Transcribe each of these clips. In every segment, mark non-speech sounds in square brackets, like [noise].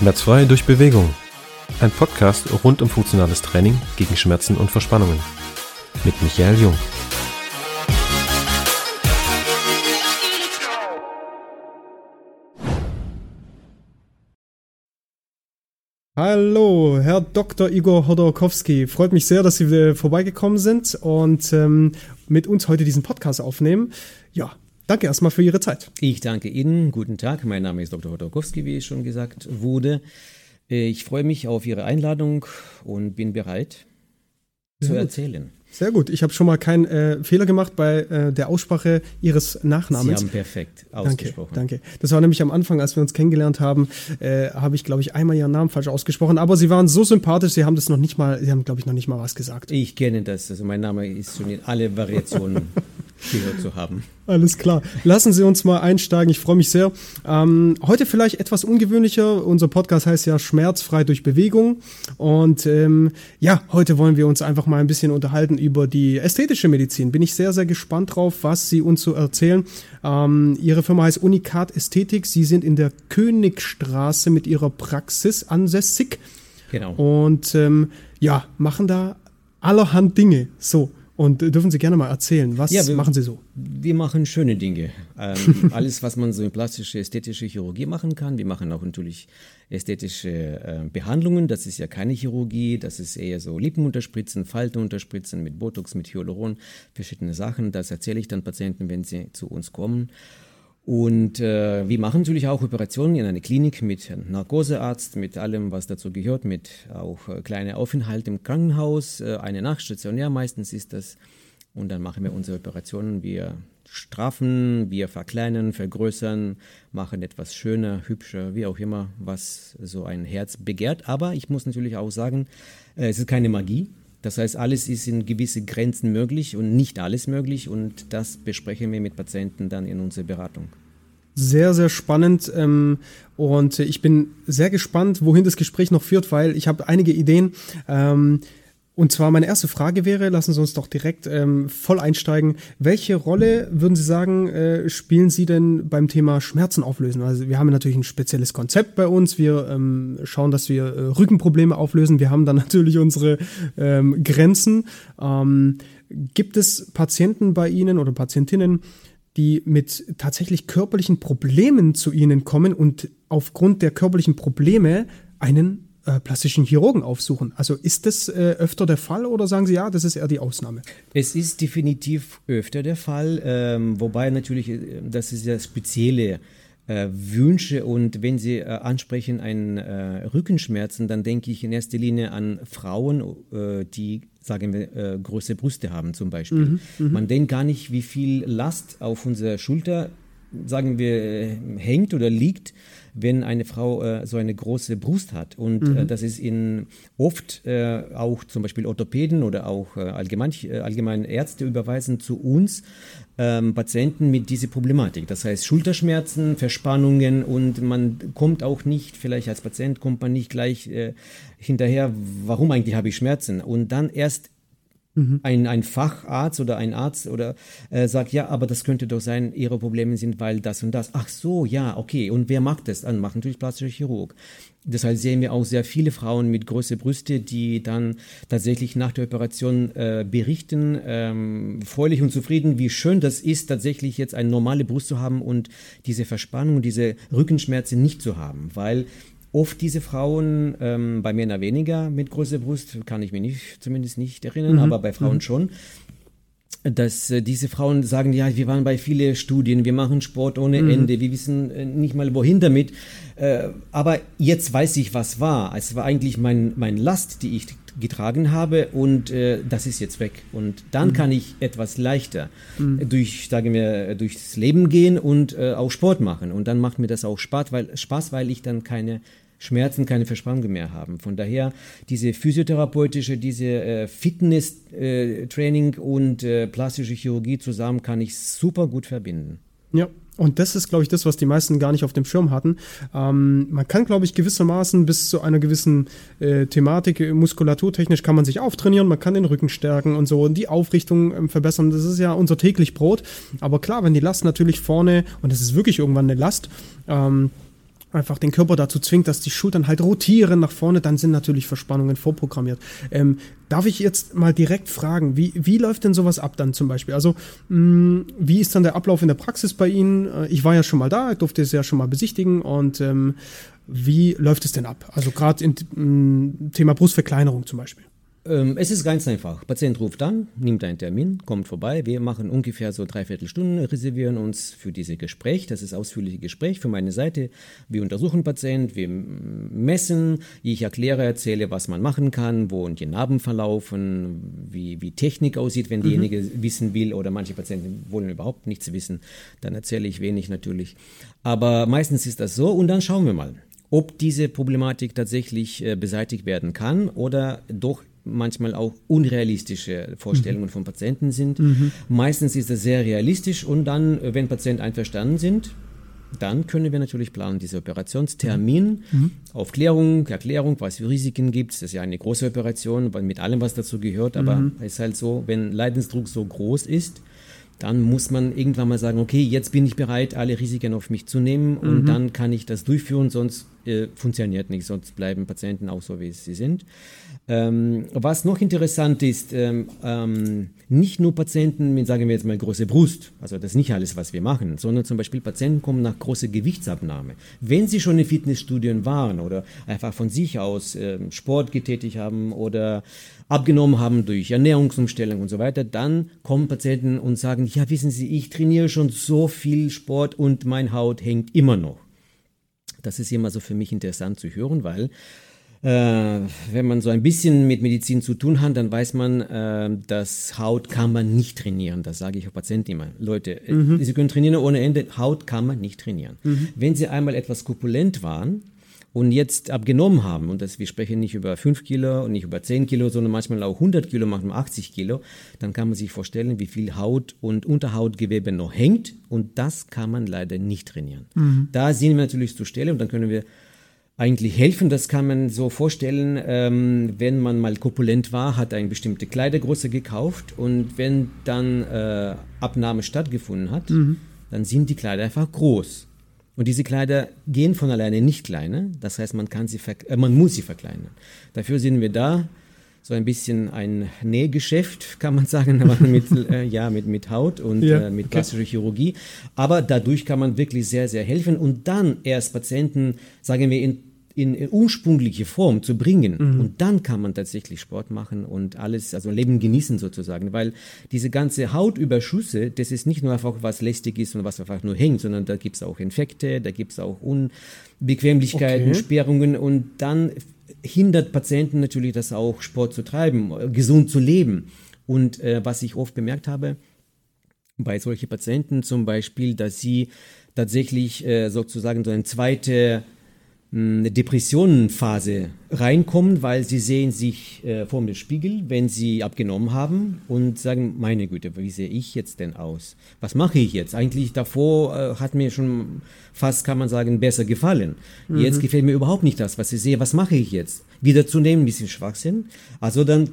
Schmerzfrei durch Bewegung. Ein Podcast rund um funktionales Training gegen Schmerzen und Verspannungen. Mit Michael Jung. Hallo, Herr Dr. Igor Hodorkowski. Freut mich sehr, dass Sie äh, vorbeigekommen sind und ähm, mit uns heute diesen Podcast aufnehmen. Ja, danke erstmal für Ihre Zeit. Ich danke Ihnen. Guten Tag. Mein Name ist Dr. Hodorkowski, wie schon gesagt wurde. Ich freue mich auf Ihre Einladung und bin bereit Sehr zu gut. erzählen. Sehr gut. Ich habe schon mal keinen äh, Fehler gemacht bei äh, der Aussprache Ihres Nachnamens. Sie haben perfekt Danke, ausgesprochen. danke. Das war nämlich am Anfang, als wir uns kennengelernt haben, äh, habe ich, glaube ich, einmal Ihren Namen falsch ausgesprochen. Aber Sie waren so sympathisch, Sie haben das noch nicht mal, Sie haben, glaube ich, noch nicht mal was gesagt. Ich kenne das. Also mein Name ist schon in alle Variationen [laughs] gehört zu haben. Alles klar. Lassen Sie uns mal einsteigen. Ich freue mich sehr. Ähm, heute vielleicht etwas ungewöhnlicher. Unser Podcast heißt ja Schmerzfrei durch Bewegung. Und ähm, ja, heute wollen wir uns einfach mal ein bisschen unterhalten über die ästhetische Medizin. Bin ich sehr, sehr gespannt drauf, was Sie uns so erzählen. Ähm, Ihre Firma heißt Unikat Ästhetik. Sie sind in der Königstraße mit Ihrer Praxis ansässig. Genau. Und ähm, ja, machen da allerhand Dinge. So. Und äh, dürfen Sie gerne mal erzählen, was Ja, wir- machen Sie so? Wir machen schöne Dinge. Ähm, [laughs] alles, was man so in plastische, ästhetische Chirurgie machen kann. Wir machen auch natürlich ästhetische äh, Behandlungen. Das ist ja keine Chirurgie, das ist eher so Lippenunterspritzen, Faltenunterspritzen mit Botox, mit Hyaluron, verschiedene Sachen. Das erzähle ich dann Patienten, wenn sie zu uns kommen. Und äh, wir machen natürlich auch Operationen in einer Klinik mit Narkosearzt, mit allem, was dazu gehört, mit auch äh, kleine Aufenthalte im Krankenhaus, äh, eine Nacht stationär meistens ist das. Und dann machen wir unsere Operationen. Wir straffen, wir verkleinern, vergrößern, machen etwas schöner, hübscher, wie auch immer, was so ein Herz begehrt. Aber ich muss natürlich auch sagen, äh, es ist keine Magie. Das heißt, alles ist in gewisse Grenzen möglich und nicht alles möglich. Und das besprechen wir mit Patienten dann in unserer Beratung. Sehr, sehr spannend. Ähm, und ich bin sehr gespannt, wohin das Gespräch noch führt, weil ich habe einige Ideen. Ähm, und zwar meine erste Frage wäre, lassen Sie uns doch direkt ähm, voll einsteigen. Welche Rolle würden Sie sagen, äh, spielen Sie denn beim Thema Schmerzen auflösen? Also wir haben natürlich ein spezielles Konzept bei uns. Wir ähm, schauen, dass wir äh, Rückenprobleme auflösen. Wir haben dann [laughs] natürlich unsere ähm, Grenzen. Ähm, gibt es Patienten bei Ihnen oder Patientinnen, die mit tatsächlich körperlichen Problemen zu Ihnen kommen und aufgrund der körperlichen Probleme einen äh, plastischen Chirurgen aufsuchen. Also ist das äh, öfter der Fall oder sagen Sie ja, das ist eher die Ausnahme? Es ist definitiv öfter der Fall, ähm, wobei natürlich, äh, das ist ja spezielle äh, Wünsche und wenn Sie äh, ansprechen einen äh, Rückenschmerzen, dann denke ich in erster Linie an Frauen, die sagen wir äh, große Brüste haben zum Beispiel. Man denkt gar nicht, wie viel Last auf unserer Schulter sagen wir, hängt oder liegt, wenn eine Frau äh, so eine große Brust hat. Und äh, das ist in oft äh, auch zum Beispiel Orthopäden oder auch äh, allgemein, äh, allgemein Ärzte überweisen zu uns ähm, Patienten mit dieser Problematik. Das heißt Schulterschmerzen, Verspannungen und man kommt auch nicht, vielleicht als Patient kommt man nicht gleich äh, hinterher, warum eigentlich habe ich Schmerzen? Und dann erst ein, ein Facharzt oder ein Arzt oder äh, sagt, ja, aber das könnte doch sein, ihre Probleme sind, weil das und das. Ach so, ja, okay. Und wer macht das? Dann macht natürlich plastischer Chirurg. Deshalb sehen wir auch sehr viele Frauen mit großen Brüste, die dann tatsächlich nach der Operation äh, berichten, ähm, freulich und zufrieden, wie schön das ist, tatsächlich jetzt eine normale Brust zu haben und diese Verspannung, diese Rückenschmerzen nicht zu haben, weil Oft diese Frauen, ähm, bei Männern weniger mit großer Brust, kann ich mich nicht, zumindest nicht erinnern, aber bei Frauen schon, dass äh, diese Frauen sagen, ja, wir waren bei vielen Studien, wir machen Sport ohne Ende, wir wissen äh, nicht mal wohin damit, äh, aber jetzt weiß ich, was war. Es war eigentlich mein, mein Last, die ich getragen habe und äh, das ist jetzt weg. Und dann kann ich etwas leichter durch, sagen wir, durchs Leben gehen und äh, auch Sport machen. Und dann macht mir das auch Spaß, weil, Spaß, weil ich dann keine Schmerzen, keine Verspannungen mehr haben. Von daher diese physiotherapeutische, diese äh, Fitness-Training und äh, plastische Chirurgie zusammen kann ich super gut verbinden. Ja. Und das ist, glaube ich, das, was die meisten gar nicht auf dem Schirm hatten. Ähm, man kann, glaube ich, gewissermaßen bis zu einer gewissen äh, Thematik, äh, muskulaturtechnisch kann man sich auftrainieren, man kann den Rücken stärken und so und die Aufrichtung ähm, verbessern. Das ist ja unser täglich Brot. Aber klar, wenn die Last natürlich vorne, und das ist wirklich irgendwann eine Last, ähm, einfach den Körper dazu zwingt, dass die Schultern halt rotieren nach vorne, dann sind natürlich Verspannungen vorprogrammiert. Ähm, darf ich jetzt mal direkt fragen, wie, wie läuft denn sowas ab dann zum Beispiel? Also, mh, mm, wie ist dann der Ablauf in der Praxis bei Ihnen? Äh, ich war ja schon mal da, durfte es ja schon mal besichtigen und ähm, wie läuft es denn ab? Also gerade im mm, Thema Brustverkleinerung zum Beispiel. Ähm, es ist ganz einfach. Patient ruft an, nimmt einen Termin, kommt vorbei. Wir machen ungefähr so dreiviertel Stunden, reservieren uns für dieses Gespräch. Das ist ausführliche Gespräch für meine Seite. Wir untersuchen Patient, wir messen. Ich erkläre, erzähle, was man machen kann, wo die Narben verlaufen, wie, wie Technik aussieht, wenn diejenige mhm. wissen will. Oder manche Patienten wollen überhaupt nichts wissen. Dann erzähle ich wenig natürlich. Aber meistens ist das so und dann schauen wir mal ob diese Problematik tatsächlich äh, beseitigt werden kann oder doch manchmal auch unrealistische Vorstellungen mhm. von Patienten sind. Mhm. Meistens ist das sehr realistisch und dann, wenn Patienten einverstanden sind, dann können wir natürlich planen, diese Operationstermin, mhm. Aufklärung, Erklärung, was für Risiken gibt. Das ist ja eine große Operation mit allem, was dazu gehört. Aber mhm. es ist halt so, wenn Leidensdruck so groß ist, dann muss man irgendwann mal sagen, okay, jetzt bin ich bereit, alle Risiken auf mich zu nehmen und mhm. dann kann ich das durchführen, sonst äh, funktioniert nicht, sonst bleiben Patienten auch so, wie sie sind. Ähm, was noch interessant ist, ähm, ähm, nicht nur Patienten mit, sagen wir jetzt mal, große Brust, also das ist nicht alles, was wir machen, sondern zum Beispiel Patienten kommen nach großer Gewichtsabnahme. Wenn sie schon in Fitnessstudien waren oder einfach von sich aus äh, Sport getätigt haben oder abgenommen haben durch Ernährungsumstellung und so weiter, dann kommen Patienten und sagen, ja, wissen Sie, ich trainiere schon so viel Sport und mein Haut hängt immer noch. Das ist immer so für mich interessant zu hören, weil wenn man so ein bisschen mit Medizin zu tun hat, dann weiß man, äh, dass Haut kann man nicht trainieren. Das sage ich auch Patienten immer. Leute, äh, mhm. Sie können trainieren ohne Ende. Haut kann man nicht trainieren. Mhm. Wenn Sie einmal etwas korpulent waren, und jetzt abgenommen haben, und das, wir sprechen nicht über 5 Kilo und nicht über 10 Kilo, sondern manchmal auch 100 Kilo, manchmal 80 Kilo, dann kann man sich vorstellen, wie viel Haut und Unterhautgewebe noch hängt und das kann man leider nicht trainieren. Mhm. Da sind wir natürlich zur Stelle und dann können wir eigentlich helfen. Das kann man so vorstellen, ähm, wenn man mal korpulent war, hat eine bestimmte Kleidergröße gekauft und wenn dann äh, Abnahme stattgefunden hat, mhm. dann sind die Kleider einfach groß. Und diese Kleider gehen von alleine nicht kleiner. Das heißt, man, kann sie äh, man muss sie verkleinern. Dafür sind wir da. So ein bisschen ein Nähgeschäft, kann man sagen, [laughs] mit, äh, ja, mit, mit Haut und ja, äh, mit plastischer okay. Chirurgie. Aber dadurch kann man wirklich sehr, sehr helfen und dann erst Patienten, sagen wir, in in, in ursprüngliche Form zu bringen. Mhm. Und dann kann man tatsächlich Sport machen und alles, also Leben genießen sozusagen. Weil diese ganze Hautüberschüsse, das ist nicht nur einfach was lästig ist und was einfach nur hängt, sondern da gibt es auch Infekte, da gibt es auch Unbequemlichkeiten, okay. Sperrungen und dann hindert Patienten natürlich das auch, Sport zu treiben, gesund zu leben. Und äh, was ich oft bemerkt habe, bei solchen Patienten zum Beispiel, dass sie tatsächlich äh, sozusagen so eine zweite Depressionenphase reinkommen, weil sie sehen sich äh, vor dem Spiegel, wenn sie abgenommen haben und sagen, meine Güte, wie sehe ich jetzt denn aus? Was mache ich jetzt? Eigentlich davor äh, hat mir schon fast, kann man sagen, besser gefallen. Mhm. Jetzt gefällt mir überhaupt nicht das, was ich sehe. Was mache ich jetzt? Wieder zu nehmen, ein bisschen Schwachsinn. Also dann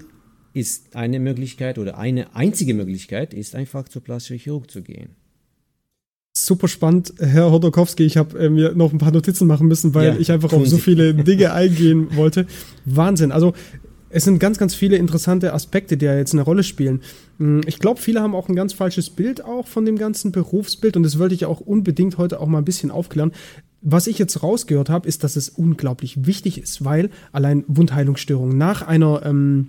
ist eine Möglichkeit oder eine einzige Möglichkeit ist einfach zur plastischen Chirurg zu gehen super spannend, Herr Hodorkowski. Ich habe äh, mir noch ein paar Notizen machen müssen, weil ja, ich einfach auf so viele Dinge [laughs] eingehen wollte. Wahnsinn. Also es sind ganz, ganz viele interessante Aspekte, die ja jetzt eine Rolle spielen. Hm, ich glaube, viele haben auch ein ganz falsches Bild auch von dem ganzen Berufsbild und das wollte ich auch unbedingt heute auch mal ein bisschen aufklären. Was ich jetzt rausgehört habe, ist, dass es unglaublich wichtig ist, weil allein Wundheilungsstörungen nach einer ähm,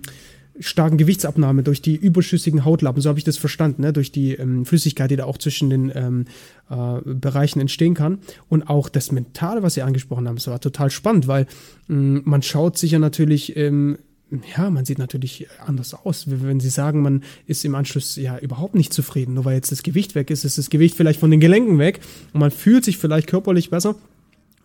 starken Gewichtsabnahme durch die überschüssigen Hautlappen, so habe ich das verstanden, ne? durch die ähm, Flüssigkeit, die da auch zwischen den ähm, äh, Bereichen entstehen kann. Und auch das Mentale, was Sie angesprochen haben, das war total spannend, weil ähm, man schaut sich ja natürlich, ähm, ja, man sieht natürlich anders aus. Wenn Sie sagen, man ist im Anschluss ja überhaupt nicht zufrieden, nur weil jetzt das Gewicht weg ist, ist das Gewicht vielleicht von den Gelenken weg und man fühlt sich vielleicht körperlich besser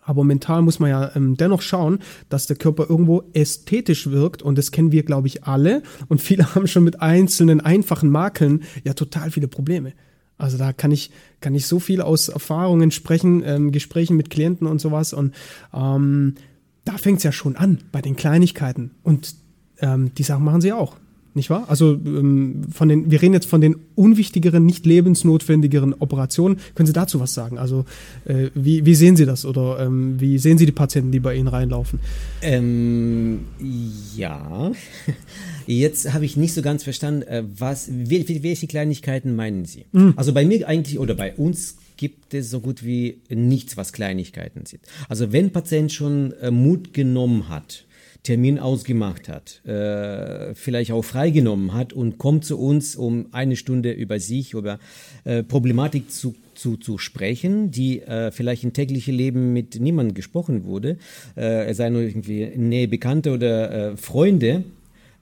aber mental muss man ja ähm, dennoch schauen, dass der Körper irgendwo ästhetisch wirkt. Und das kennen wir, glaube ich, alle. Und viele [laughs] haben schon mit einzelnen einfachen Makeln ja total viele Probleme. Also da kann ich, kann ich so viel aus Erfahrungen sprechen, ähm, Gesprächen mit Klienten und sowas. Und ähm, da fängt es ja schon an bei den Kleinigkeiten. Und ähm, die Sachen machen sie auch. Nicht wahr? Also ähm, von den, wir reden jetzt von den unwichtigeren, nicht lebensnotwendigeren Operationen. Können Sie dazu was sagen? Also äh, wie, wie sehen Sie das oder ähm, wie sehen Sie die Patienten, die bei Ihnen reinlaufen? Ähm, ja, [laughs] jetzt habe ich nicht so ganz verstanden, äh, was, welche Kleinigkeiten meinen Sie? Mhm. Also bei mir eigentlich oder bei uns gibt es so gut wie nichts, was Kleinigkeiten sind. Also wenn Patient schon äh, Mut genommen hat, Termin ausgemacht hat, äh, vielleicht auch freigenommen hat und kommt zu uns, um eine Stunde über sich, über äh, Problematik zu, zu, zu sprechen, die äh, vielleicht im täglichen Leben mit niemandem gesprochen wurde, äh, es sei nur irgendwie Nähe Bekannte oder äh, Freunde,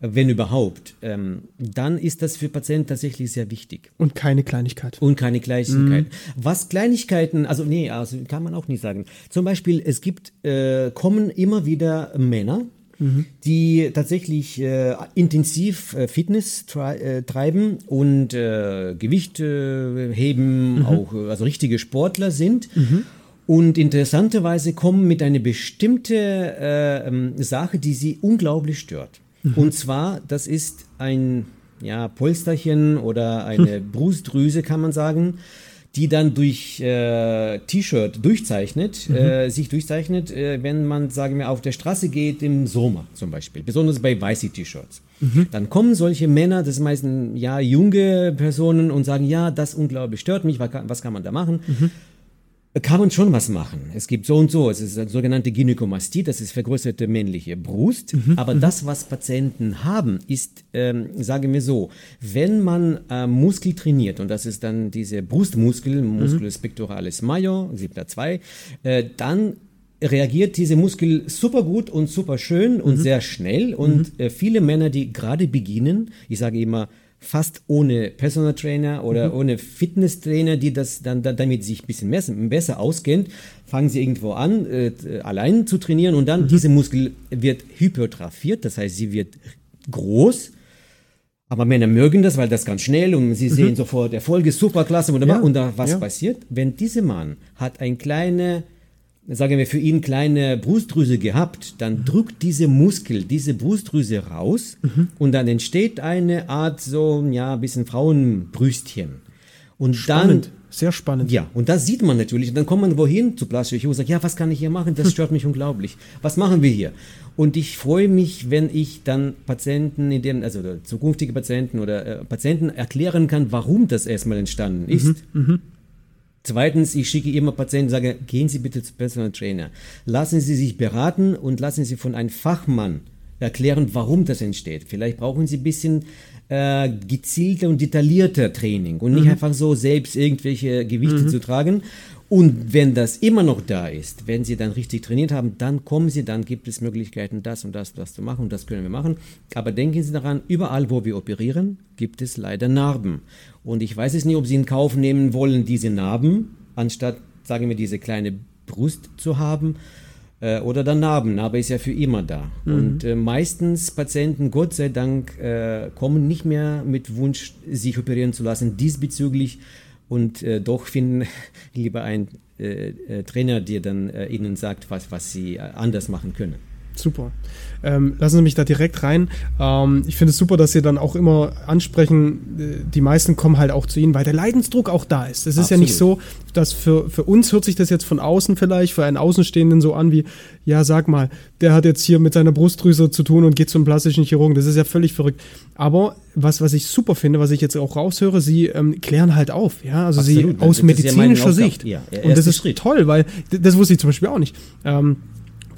wenn überhaupt, ähm, dann ist das für Patienten tatsächlich sehr wichtig. Und keine Kleinigkeit. Und keine Kleinigkeit. Mhm. Was Kleinigkeiten, also nee, also kann man auch nicht sagen. Zum Beispiel, es gibt, äh, kommen immer wieder Männer, mhm. die tatsächlich äh, intensiv äh, Fitness äh, treiben und äh, Gewicht heben, mhm. auch also richtige Sportler sind. Mhm. Und interessanterweise kommen mit einer bestimmten äh, ähm, Sache, die sie unglaublich stört. Mhm. Und zwar, das ist ein ja, Polsterchen oder eine [laughs] Brustdrüse, kann man sagen, die dann durch äh, T-Shirt durchzeichnet, mhm. äh, sich durchzeichnet, äh, wenn man, sagen wir, auf der Straße geht im Sommer zum Beispiel, besonders bei weißen T-Shirts. Mhm. Dann kommen solche Männer, das sind meistens ja junge Personen und sagen, ja, das unglaublich stört mich, was kann, was kann man da machen? Mhm kann man schon was machen. Es gibt so und so, es ist eine sogenannte Gynäkomastie, das ist vergrößerte männliche Brust. Mhm, aber mhm. das, was Patienten haben, ist, ähm, sagen wir so, wenn man äh, Muskel trainiert, und das ist dann diese Brustmuskel, mhm. Musculus pectoralis major, siebter 2, äh, dann reagiert diese Muskel super gut und super schön und mhm. sehr schnell. Und mhm. äh, viele Männer, die gerade beginnen, ich sage immer, fast ohne Personal Trainer oder mhm. ohne Fitnesstrainer, die das dann, dann damit sich ein bisschen besser, besser auskennt, fangen sie irgendwo an, äh, allein zu trainieren und dann mhm. diese Muskel wird hypertrophiert, das heißt, sie wird groß. Aber Männer mögen das, weil das ganz schnell und sie mhm. sehen sofort Erfolge, superklasse, wunderbar. Ja. Und da, was ja. passiert? Wenn dieser Mann hat ein kleine sagen wir, für ihn kleine Brustdrüse gehabt, dann mhm. drückt diese Muskel, diese Brustdrüse raus mhm. und dann entsteht eine Art so, ja, ein bisschen Frauenbrüstchen. Und spannend. dann. Sehr spannend. Ja, und das sieht man natürlich. Und dann kommt man wohin zu Plastik und sagt, ja, was kann ich hier machen? Das stört mich [laughs] unglaublich. Was machen wir hier? Und ich freue mich, wenn ich dann Patienten, in dem, also zukünftige Patienten oder äh, Patienten erklären kann, warum das erstmal entstanden ist. Mhm, mh. Zweitens, ich schicke immer Patienten, sage, gehen Sie bitte zu Personal Trainer. Lassen Sie sich beraten und lassen Sie von einem Fachmann erklären, warum das entsteht. Vielleicht brauchen Sie ein bisschen äh, gezielter und detaillierter Training und nicht mhm. einfach so selbst irgendwelche Gewichte mhm. zu tragen. Und wenn das immer noch da ist, wenn Sie dann richtig trainiert haben, dann kommen Sie, dann gibt es Möglichkeiten, das und das, das zu machen und das können wir machen. Aber denken Sie daran, überall, wo wir operieren, gibt es leider Narben. Und ich weiß es nicht, ob Sie in Kauf nehmen wollen, diese Narben, anstatt, sagen wir, diese kleine Brust zu haben äh, oder dann Narben. Narbe ist ja für immer da. Mhm. Und äh, meistens Patienten, Gott sei Dank, äh, kommen nicht mehr mit Wunsch, sich operieren zu lassen diesbezüglich und äh, doch finden [laughs] lieber einen äh, äh, Trainer, der dann äh, ihnen sagt, was, was sie äh, anders machen können. Super. Ähm, lassen Sie mich da direkt rein. Ähm, ich finde es super, dass Sie dann auch immer ansprechen, äh, die meisten kommen halt auch zu Ihnen, weil der Leidensdruck auch da ist. Es ist ja nicht so, dass für, für uns hört sich das jetzt von außen vielleicht, für einen Außenstehenden so an wie, ja, sag mal, der hat jetzt hier mit seiner Brustdrüse zu tun und geht zum plastischen Chirurgen. Das ist ja völlig verrückt. Aber was, was ich super finde, was ich jetzt auch raushöre, Sie ähm, klären halt auf. Ja, also Absolut. Sie aus medizinischer ja Sicht. Ja, und das ist toll, weil das wusste ich zum Beispiel auch nicht. Ähm,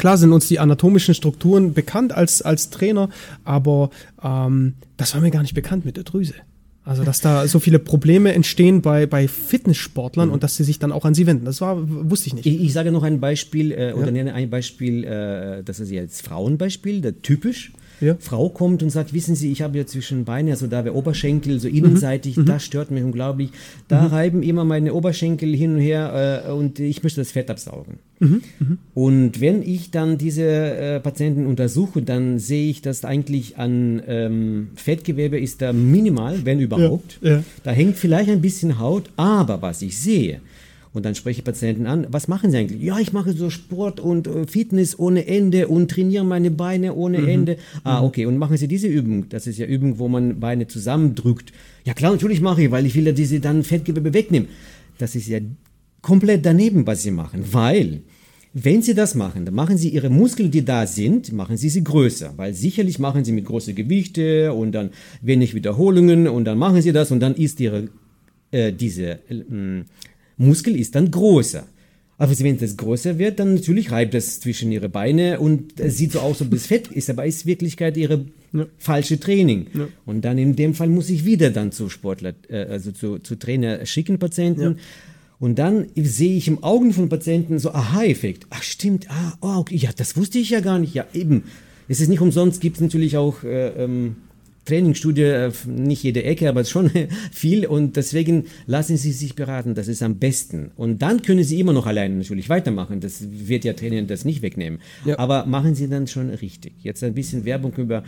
Klar sind uns die anatomischen Strukturen bekannt als, als Trainer, aber ähm, das war mir gar nicht bekannt mit der Drüse. Also, dass da so viele Probleme entstehen bei, bei Fitnesssportlern mhm. und dass sie sich dann auch an sie wenden. Das war, wusste ich nicht. Ich, ich sage noch ein Beispiel äh, oder ja. nenne ein Beispiel, äh, das ist jetzt Frauenbeispiel, der typisch ja. Frau kommt und sagt, wissen Sie, ich habe ja zwischen Beine, also da der Oberschenkel, so innenseitig, mhm. das stört mich unglaublich. Da mhm. reiben immer meine Oberschenkel hin und her äh, und ich möchte das Fett absaugen. Mhm. mhm. Und wenn ich dann diese äh, Patienten untersuche, dann sehe ich, dass eigentlich an ähm, Fettgewebe ist da minimal, wenn überhaupt. Ja. Ja. Da hängt vielleicht ein bisschen Haut, aber was ich sehe, Und dann spreche ich Patienten an, was machen sie eigentlich? Ja, ich mache so Sport und äh, Fitness ohne Ende und trainiere meine Beine ohne mhm. Ende. Ah, mhm. okay. Und machen sie diese Übung? Das ist ja Übung, wo man Beine zusammendrückt. Ja klar, natürlich mache ich, weil ich will ja diese dann Fettgewebe wegnehmen. Das ist ja komplett daneben, was sie machen, weil wenn Sie das machen, dann machen Sie Ihre Muskeln, die da sind, machen Sie sie größer, weil sicherlich machen Sie mit großen Gewichte und dann wenig Wiederholungen und dann machen Sie das und dann ist Ihre äh, diese äh, Muskel ist dann größer. Aber wenn das größer wird, dann natürlich reibt es zwischen ihre Beine und es sieht so aus, ob es Fett ist, aber ist Wirklichkeit ihre ja. falsche Training. Ja. Und dann in dem Fall muss ich wieder dann zu Sportler, äh, also zu, zu Trainer schicken, Patienten. Ja. Und dann sehe ich im Augen von Patienten so Aha-Effekt. Ach stimmt, ah, oh, okay, ja, das wusste ich ja gar nicht. Ja, eben. Es ist nicht umsonst, gibt es natürlich auch äh, ähm, Trainingsstudie, äh, nicht jede Ecke, aber schon [laughs] viel und deswegen lassen Sie sich beraten, das ist am besten. Und dann können Sie immer noch alleine natürlich weitermachen, das wird ja Training das nicht wegnehmen. Ja. Aber machen Sie dann schon richtig. Jetzt ein bisschen Werbung über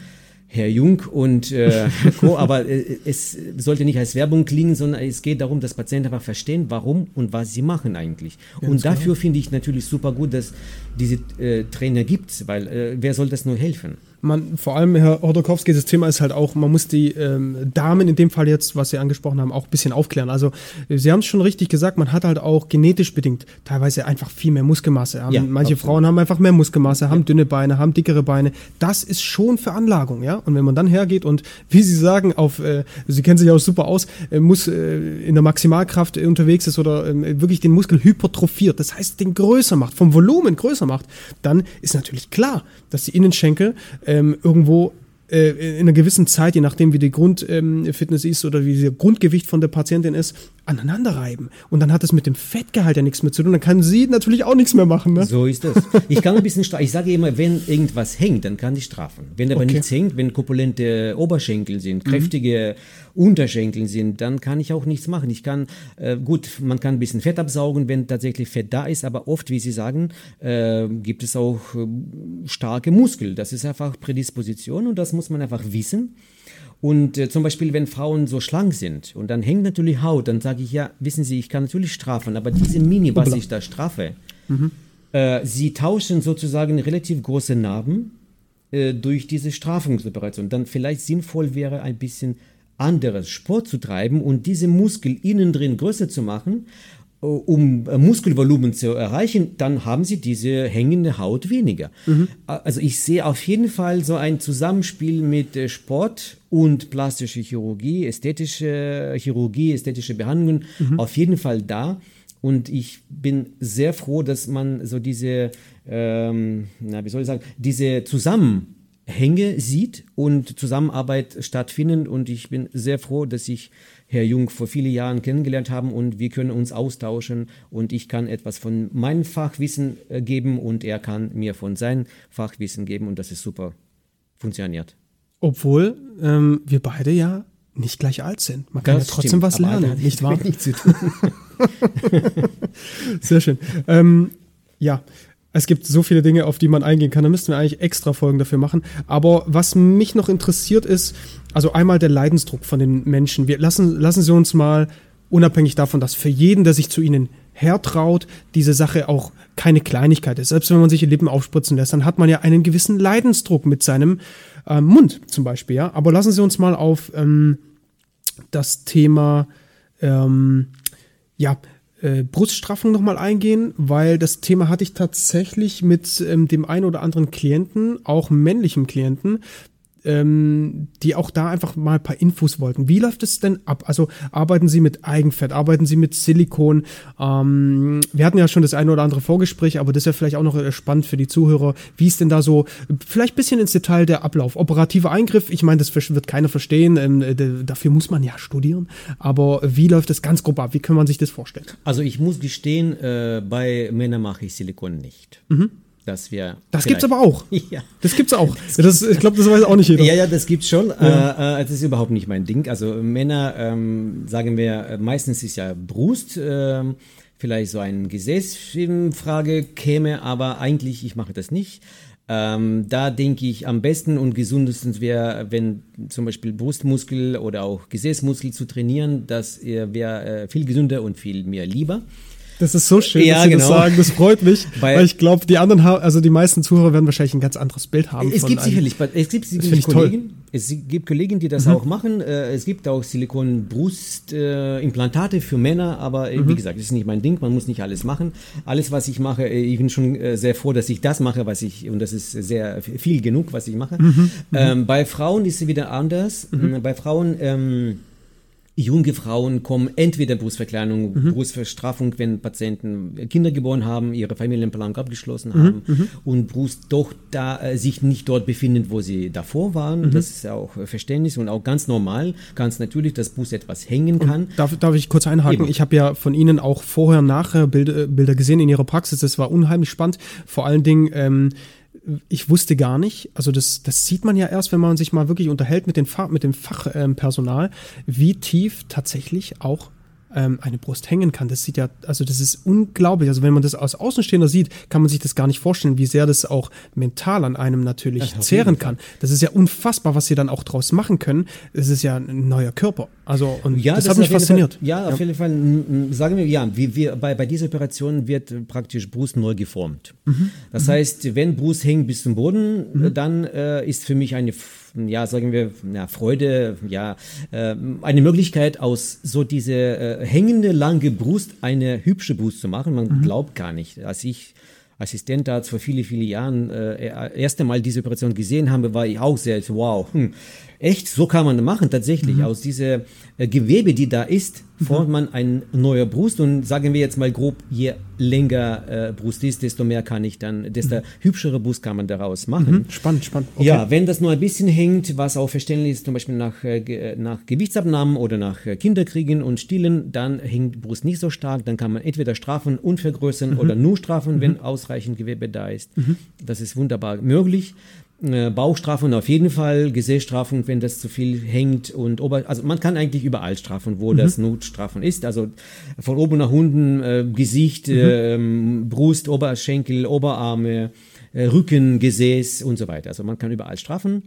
Herr Jung und äh, Co. [laughs] Aber äh, es sollte nicht als Werbung klingen, sondern es geht darum, dass Patienten einfach verstehen, warum und was sie machen eigentlich. Ganz und dafür finde ich natürlich super gut, dass diese äh, Trainer gibt, weil äh, wer soll das nur helfen? Man, vor allem Herr Hodorkowski, das Thema ist halt auch, man muss die ähm, Damen in dem Fall jetzt, was Sie angesprochen haben, auch ein bisschen aufklären. Also Sie haben es schon richtig gesagt, man hat halt auch genetisch bedingt teilweise einfach viel mehr Muskelmasse. Ja, Manche absolut. Frauen haben einfach mehr Muskelmasse, haben ja. dünne Beine, haben dickere Beine. Das ist schon Veranlagung, ja. Und wenn man dann hergeht und, wie Sie sagen, auf, äh, Sie kennen sich auch super aus, äh, muss äh, in der Maximalkraft unterwegs ist oder äh, wirklich den Muskel hypertrophiert, das heißt den größer macht, vom Volumen größer macht, dann ist natürlich klar, dass die Innenschenkel ähm, irgendwo äh, in einer gewissen Zeit, je nachdem wie die Grundfitness ähm, ist oder wie das Grundgewicht von der Patientin ist, aneinander reiben. Und dann hat es mit dem Fettgehalt ja nichts mehr zu tun. Dann kann sie natürlich auch nichts mehr machen. Ne? So ist das. Ich kann ein bisschen strafen. Ich sage immer, wenn irgendwas hängt, dann kann ich strafen. Wenn aber okay. nichts hängt, wenn korpulente Oberschenkel sind, mhm. kräftige mhm. Unterschenkel sind, dann kann ich auch nichts machen. Ich kann, äh, gut, man kann ein bisschen Fett absaugen, wenn tatsächlich Fett da ist, aber oft, wie Sie sagen, äh, gibt es auch äh, starke Muskeln. Das ist einfach Prädisposition und das muss man einfach wissen. Und äh, zum Beispiel, wenn Frauen so schlank sind und dann hängt natürlich Haut, dann sage ich ja, wissen Sie, ich kann natürlich strafen, aber diese Mini, was ich da strafe, mhm. äh, sie tauschen sozusagen relativ große Narben äh, durch diese Strafungsoperation. Dann vielleicht sinnvoll wäre, ein bisschen anderes Sport zu treiben und diese Muskel innen drin größer zu machen um äh, Muskelvolumen zu erreichen, dann haben sie diese hängende Haut weniger. Mhm. Also ich sehe auf jeden Fall so ein Zusammenspiel mit äh, Sport und plastische Chirurgie, ästhetische Chirurgie, ästhetische Behandlungen mhm. auf jeden Fall da. Und ich bin sehr froh, dass man so diese, ähm, na, wie soll ich sagen, diese Zusammenhänge sieht und Zusammenarbeit stattfindet. Und ich bin sehr froh, dass ich Herr Jung vor vielen Jahren kennengelernt haben und wir können uns austauschen und ich kann etwas von meinem Fachwissen äh, geben und er kann mir von seinem Fachwissen geben und das ist super funktioniert. Obwohl ähm, wir beide ja nicht gleich alt sind. Man kann das ja trotzdem stimmt, was lernen, nicht wahr? Nicht zu tun. [laughs] Sehr schön. Ähm, ja, es gibt so viele Dinge, auf die man eingehen kann. Da müssten wir eigentlich extra Folgen dafür machen. Aber was mich noch interessiert ist, also einmal der Leidensdruck von den Menschen. Wir lassen, lassen Sie uns mal unabhängig davon, dass für jeden, der sich zu Ihnen hertraut, diese Sache auch keine Kleinigkeit ist. Selbst wenn man sich die Lippen aufspritzen lässt, dann hat man ja einen gewissen Leidensdruck mit seinem äh, Mund zum Beispiel. Ja? Aber lassen Sie uns mal auf ähm, das Thema ähm, ja, äh, Bruststraffung nochmal eingehen, weil das Thema hatte ich tatsächlich mit ähm, dem einen oder anderen Klienten, auch männlichen Klienten, ähm, die auch da einfach mal ein paar Infos wollten. Wie läuft es denn ab? Also arbeiten Sie mit Eigenfett, arbeiten Sie mit Silikon? Ähm, wir hatten ja schon das eine oder andere Vorgespräch, aber das ist ja vielleicht auch noch äh, spannend für die Zuhörer. Wie ist denn da so, vielleicht ein bisschen ins Detail der Ablauf? Operativer Eingriff, ich meine, das wird keiner verstehen, ähm, dafür muss man ja studieren, aber wie läuft das ganz grob ab? Wie kann man sich das vorstellen? Also ich muss gestehen, äh, bei Männern mache ich Silikon nicht. Mhm dass wir. Das gibt's aber auch. [laughs] Ja. Das gibt's auch. Das, ich glaube, das weiß auch nicht jeder. Ja, ja, das gibt's schon. Ja. Äh, äh, das ist überhaupt nicht mein Ding. Also Männer, ähm, sagen wir, äh, meistens ist ja Brust. Äh, vielleicht so ein Gesäß in Frage käme, aber eigentlich, ich mache das nicht. Ähm, da denke ich, am besten und gesundesten wäre, wenn zum Beispiel Brustmuskel oder auch Gesäßmuskel zu trainieren, das wäre äh, viel gesünder und viel mehr lieber. Das ist so schön, Ja, dass Sie genau. das sagen. Das freut mich, [laughs] Weil- weil, ich glaube, die anderen, also die meisten Zuhörer werden wahrscheinlich ein ganz anderes Bild haben. Es von gibt sicherlich, es gibt sicherlich. Mhm. Kollegen, es gibt Kollegen, die das auch machen. Äh, Es gibt auch Silikon-Brustimplantate für Männer, aber äh, wie Mhm. gesagt, das ist nicht mein Ding. Man muss nicht alles machen. Alles, was ich mache, äh, ich bin schon sehr froh, dass ich das mache, was ich und das ist sehr viel genug, was ich mache. Mhm. Ähm, bei Frauen ist es wieder anders. Ähm, Bei Frauen ähm, Junge Frauen kommen entweder Brustverkleinerung, Mhm. Brustverstraffung, wenn Patienten Kinder geboren haben, ihre Familienplanung abgeschlossen Mhm. haben und Brust doch da äh, sich nicht dort befinden, wo sie davor waren. Mhm. Das ist ja auch äh, Verständnis und auch ganz normal, ganz natürlich, dass Brust etwas hängen kann. Darf, darf ich kurz einhaken? Eben. Ich habe ja von Ihnen auch vorher, nachher Bilder, Bilder gesehen in Ihrer Praxis. Das war unheimlich spannend. Vor allen Dingen, ähm, ich wusste gar nicht, also das, das sieht man ja erst, wenn man sich mal wirklich unterhält mit, den Fach, mit dem Fachpersonal, ähm, wie tief tatsächlich auch ähm, eine Brust hängen kann. Das sieht ja, also das ist unglaublich. Also wenn man das als Außenstehender sieht, kann man sich das gar nicht vorstellen, wie sehr das auch mental an einem natürlich jeden zehren kann. Das ist ja unfassbar, was sie dann auch draus machen können. Es ist ja ein neuer Körper. Also und das, ist hat mich fasziniert. Fall, ja, auf jeden Fall, sagen wir, ja, wir, wir, bei, bei dieser Operation wird praktisch Brust neu geformt. Mhm. Das heißt, wenn Brust hängt bis zum Boden, äh, dann äh, ist für mich eine, ja, sagen wir, ja, Freude, ja, äh, eine Möglichkeit aus so diese äh, hängende lange Brust eine hübsche Brust zu machen. Man glaubt gar nicht. Als ich Assistentarzt vor viele, viele Jahren äh, erste Mal diese Operation gesehen habe, war ich auch sehr, wow, hm, echt, so kann man machen, tatsächlich. Aus dieser äh, Gewebe, die da ist, formt man ein neuer Brust und sagen wir jetzt mal grob, je länger äh, Brust ist, desto mehr kann ich dann, desto hübschere Brust kann man daraus machen. Spannend, spannend. Okay. Ja, wenn das nur ein bisschen hängt, was auch verständlich ist, zum Beispiel nach, äh, ge- nach Gewichtsabnahmen oder nach äh, Kinderkriegen und Stillen, dann hängt Brust nicht so stark, dann kann man entweder straffen und vergrößern oder nur strafen, wenn ausreichend Gewebe da ist. Das ist wunderbar möglich. Äh, Bauchstrafen auf jeden Fall, Gesäßstrafen, wenn das zu viel hängt und Ober also man kann eigentlich überall strafen, wo das Notstrafen ist. Also von oben nach unten, äh, Gesicht, ähm, Brust, Oberschenkel, Oberarme, äh, Rücken, Gesäß und so weiter. Also man kann überall strafen.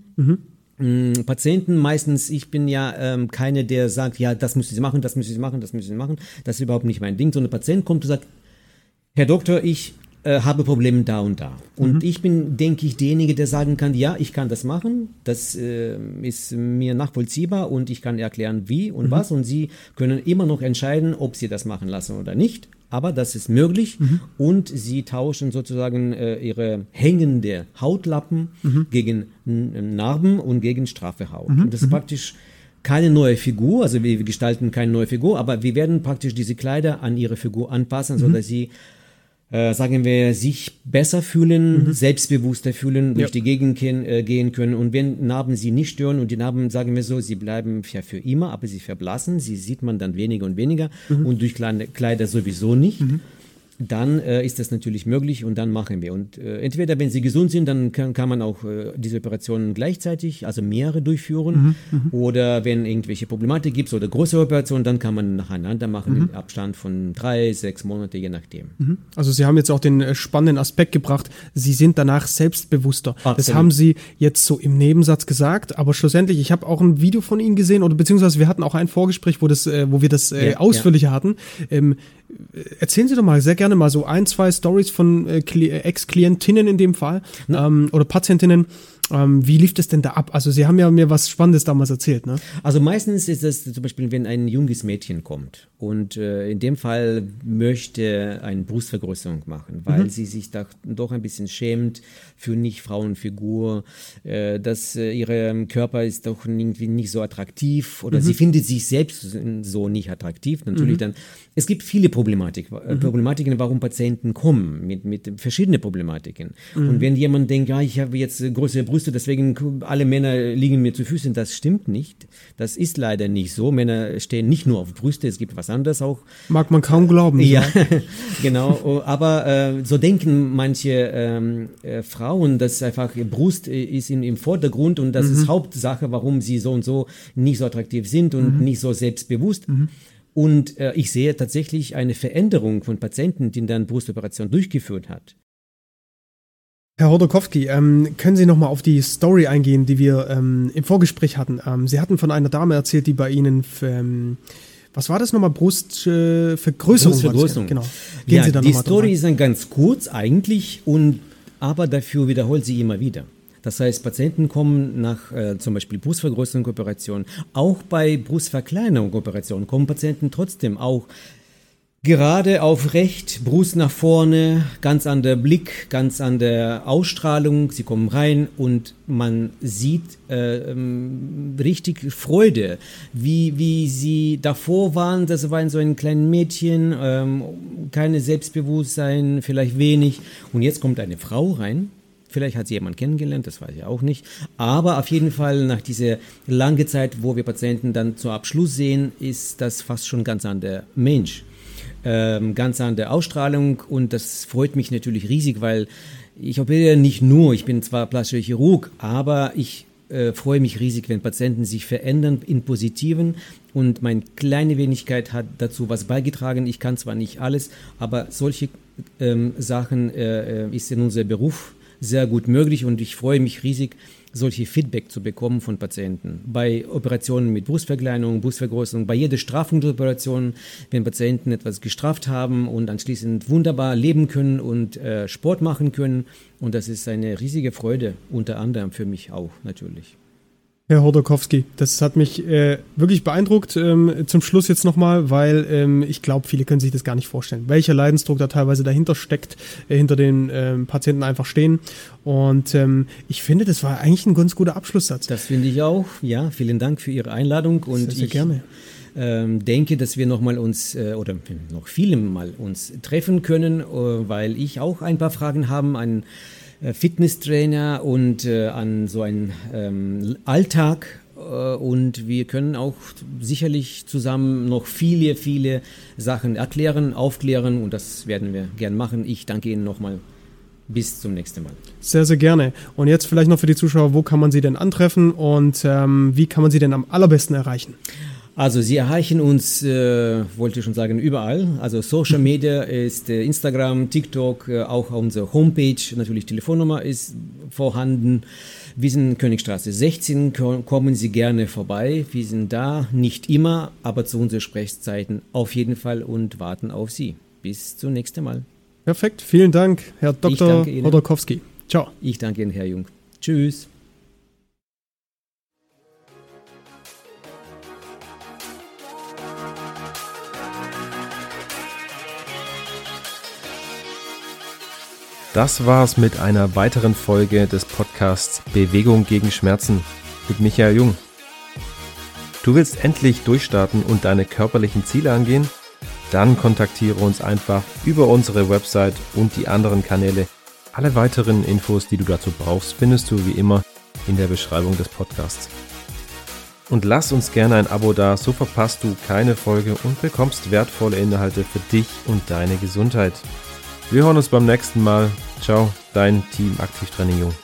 Mm, Patienten meistens, ich bin ja ähm, keine, der sagt, ja, das müssen Sie machen, das müssen Sie machen, das müssen Sie machen. Das ist überhaupt nicht mein Ding. So ein Patient kommt und sagt, Herr Doktor, ich äh, habe Probleme da und da. Und ich bin, denke ich, derjenige, der sagen kann, ja, ich kann das machen, das äh, ist mir nachvollziehbar und ich kann erklären, wie und was. Und Sie können immer noch entscheiden, ob Sie das machen lassen oder nicht. Aber das ist möglich. Und Sie tauschen sozusagen äh, Ihre hängende Hautlappen gegen N- Narben und gegen straffe Haut. Und das ist praktisch keine neue Figur, also wir gestalten keine neue Figur, aber wir werden praktisch diese Kleider an ihre Figur anpassen, so dass sie äh, sagen wir, sich besser fühlen, selbstbewusster fühlen, durch Ja. die Gegend gehen, äh, gehen können. Und wenn Narben sie nicht stören und die Narben, sagen wir so, sie bleiben ja für immer, aber sie verblassen, sie sieht man dann weniger und weniger und durch kleine Kleider sowieso nicht. Dann äh, ist das natürlich möglich und dann machen wir. Und äh, entweder, wenn sie gesund sind, dann kann, kann man auch äh, diese Operationen gleichzeitig, also mehrere durchführen. Oder wenn irgendwelche Problematik gibt oder größere Operationen, dann kann man nacheinander machen im Abstand von drei, sechs Monate, je nachdem. Also Sie haben jetzt auch den äh, spannenden Aspekt gebracht, Sie sind danach selbstbewusster. Das Absolut. haben Sie jetzt so im Nebensatz gesagt, aber schlussendlich, ich habe auch ein Video von Ihnen gesehen oder beziehungsweise wir hatten auch ein Vorgespräch, wo, das, äh, wo wir das äh, Ja, ausführlicher hatten. Ähm, äh, erzählen Sie doch mal sehr gerne mal so ein, zwei Stories von äh, äh, Ex-Klientinnen in dem Fall ähm, oder Patientinnen. Ähm, wie lief das denn da ab? Also Sie haben ja mir was Spannendes damals erzählt, ne? Also meistens ist es zum Beispiel, wenn ein junges Mädchen kommt und äh, in dem Fall möchte eine Brustvergrößerung machen, weil sie sich da doch ein bisschen schämt für nicht Frauenfigur, äh, dass äh, ihr Körper ist doch irgendwie nicht so attraktiv oder sie findet sich selbst so nicht attraktiv. Natürlich dann, es gibt viele Problematik, äh, Problematiken, warum Patienten kommen mit, mit verschiedenen Problematiken. Und wenn jemand denkt, ja, ich habe jetzt äh, größere Brüste, deswegen alle Männer liegen mir zu Füßen, das stimmt nicht. Das ist leider nicht so. Männer stehen nicht nur auf Brüste, es gibt was anderes auch. Mag man kaum glauben. Ja, [laughs] genau. Oh, Aber äh, so denken manche ähm, äh, Frauen, dass einfach Brust ist im, im Vordergrund und das ist Hauptsache, warum sie so und so nicht so attraktiv sind und nicht so selbstbewusst. Und äh, ich sehe tatsächlich eine Veränderung von Patienten, die dann Brustoperation durchgeführt hat. Herr Hodorkowski, ähm, können Sie noch mal auf die Story eingehen, die wir ähm, im Vorgespräch hatten? Ähm, Sie hatten von einer Dame erzählt, die bei Ihnen ähm, was war das nochmal? Brustvergrößerung. Äh, Brustvergrößerung. Genau. Gehen ja, Sie da die Story ist dann ganz kurz eigentlich und aber dafür wiederholt sie immer wieder. Das heißt, Patienten kommen nach äh, zum Beispiel Brustvergrößerung-Operationen, auch bei Brustverkleinerung-Operationen kommen Patienten trotzdem auch Gerade aufrecht, Brust nach vorne, ganz an der Blick, ganz an der Ausstrahlung. Sie kommen rein und man sieht äh, ähm, richtig Freude, wie, wie sie davor waren. Das war so ein kleines Mädchen, ähm, keine Selbstbewusstsein, vielleicht wenig. Und jetzt kommt eine Frau rein. Vielleicht hat sie jemand kennengelernt, das weiß ich auch nicht. Aber auf jeden Fall nach dieser langen Zeit, wo wir Patienten dann zum Abschluss sehen, ist das fast schon ganz an der Mensch ganz andere Ausstrahlung und das freut mich natürlich riesig, weil ich operiere nicht nur, ich bin zwar plastischer Chirurg, aber ich äh, freue mich riesig, wenn Patienten sich verändern in Positiven und meine kleine Wenigkeit hat dazu was beigetragen. Ich kann zwar nicht alles, aber solche ähm, Sachen äh, äh ist in unserem Beruf sehr gut möglich und ich freue mich riesig, solche Feedback zu bekommen von Patienten. Bei Operationen mit Brustverkleinerung, Brustvergrößerung, bei jeder Strafungsoperation, wenn Patienten etwas gestraft haben und anschließend wunderbar leben können und äh, Sport machen können. Und das ist eine riesige Freude, unter anderem für mich auch natürlich. Herr Hodorkowski, das hat mich äh, wirklich beeindruckt. Ähm, zum Schluss jetzt nochmal, weil ähm, ich glaube, viele können sich das gar nicht vorstellen, welcher Leidensdruck da teilweise dahinter steckt, äh, hinter den ähm, Patienten einfach stehen. Und ähm, ich finde, das war eigentlich ein ganz guter Abschlusssatz. Das finde ich auch. Ja, vielen Dank für Ihre Einladung und sehr, sehr ich gerne. Ähm, denke, dass wir noch mal uns äh, oder noch viele mal uns treffen können, äh, weil ich auch ein paar Fragen habe an äh, Fitnesstrainer und äh, an so einen ähm, Alltag. Äh, und wir können auch sicherlich zusammen noch viele, viele Sachen erklären, aufklären und das werden wir gern machen. Ich danke Ihnen nochmal. Bis zum nächsten Mal. Sehr, sehr gerne. Und jetzt vielleicht noch für die Zuschauer, wo kann man Sie denn antreffen und ähm, wie kann man Sie denn am allerbesten erreichen? Also Sie erreichen uns, äh, wollte ich schon sagen, überall. Also Social Media ist äh, Instagram, TikTok, äh, auch unsere Homepage, natürlich Telefonnummer ist vorhanden. Wir sind Königstraße 16, kommen Sie gerne vorbei. Wir sind da, nicht immer, aber zu unseren Sprechzeiten auf jeden Fall und warten auf Sie. Bis zum nächsten Mal. Perfekt, vielen Dank, Herr Dr. Hodorkowski. Ciao. Ich danke Ihnen, Herr Jung. Tschüss. Das war's mit einer weiteren Folge des Podcasts Bewegung gegen Schmerzen mit Michael Jung. Du willst endlich durchstarten und deine körperlichen Ziele angehen? Dann kontaktiere uns einfach über unsere Website und die anderen Kanäle. Alle weiteren Infos, die du dazu brauchst, findest du wie immer in der Beschreibung des Podcasts. Und lass uns gerne ein Abo da, so verpasst du keine Folge und bekommst wertvolle Inhalte für dich und deine Gesundheit. Wir hören uns beim nächsten Mal. Ciao, dein Team Aktivtraining Jung.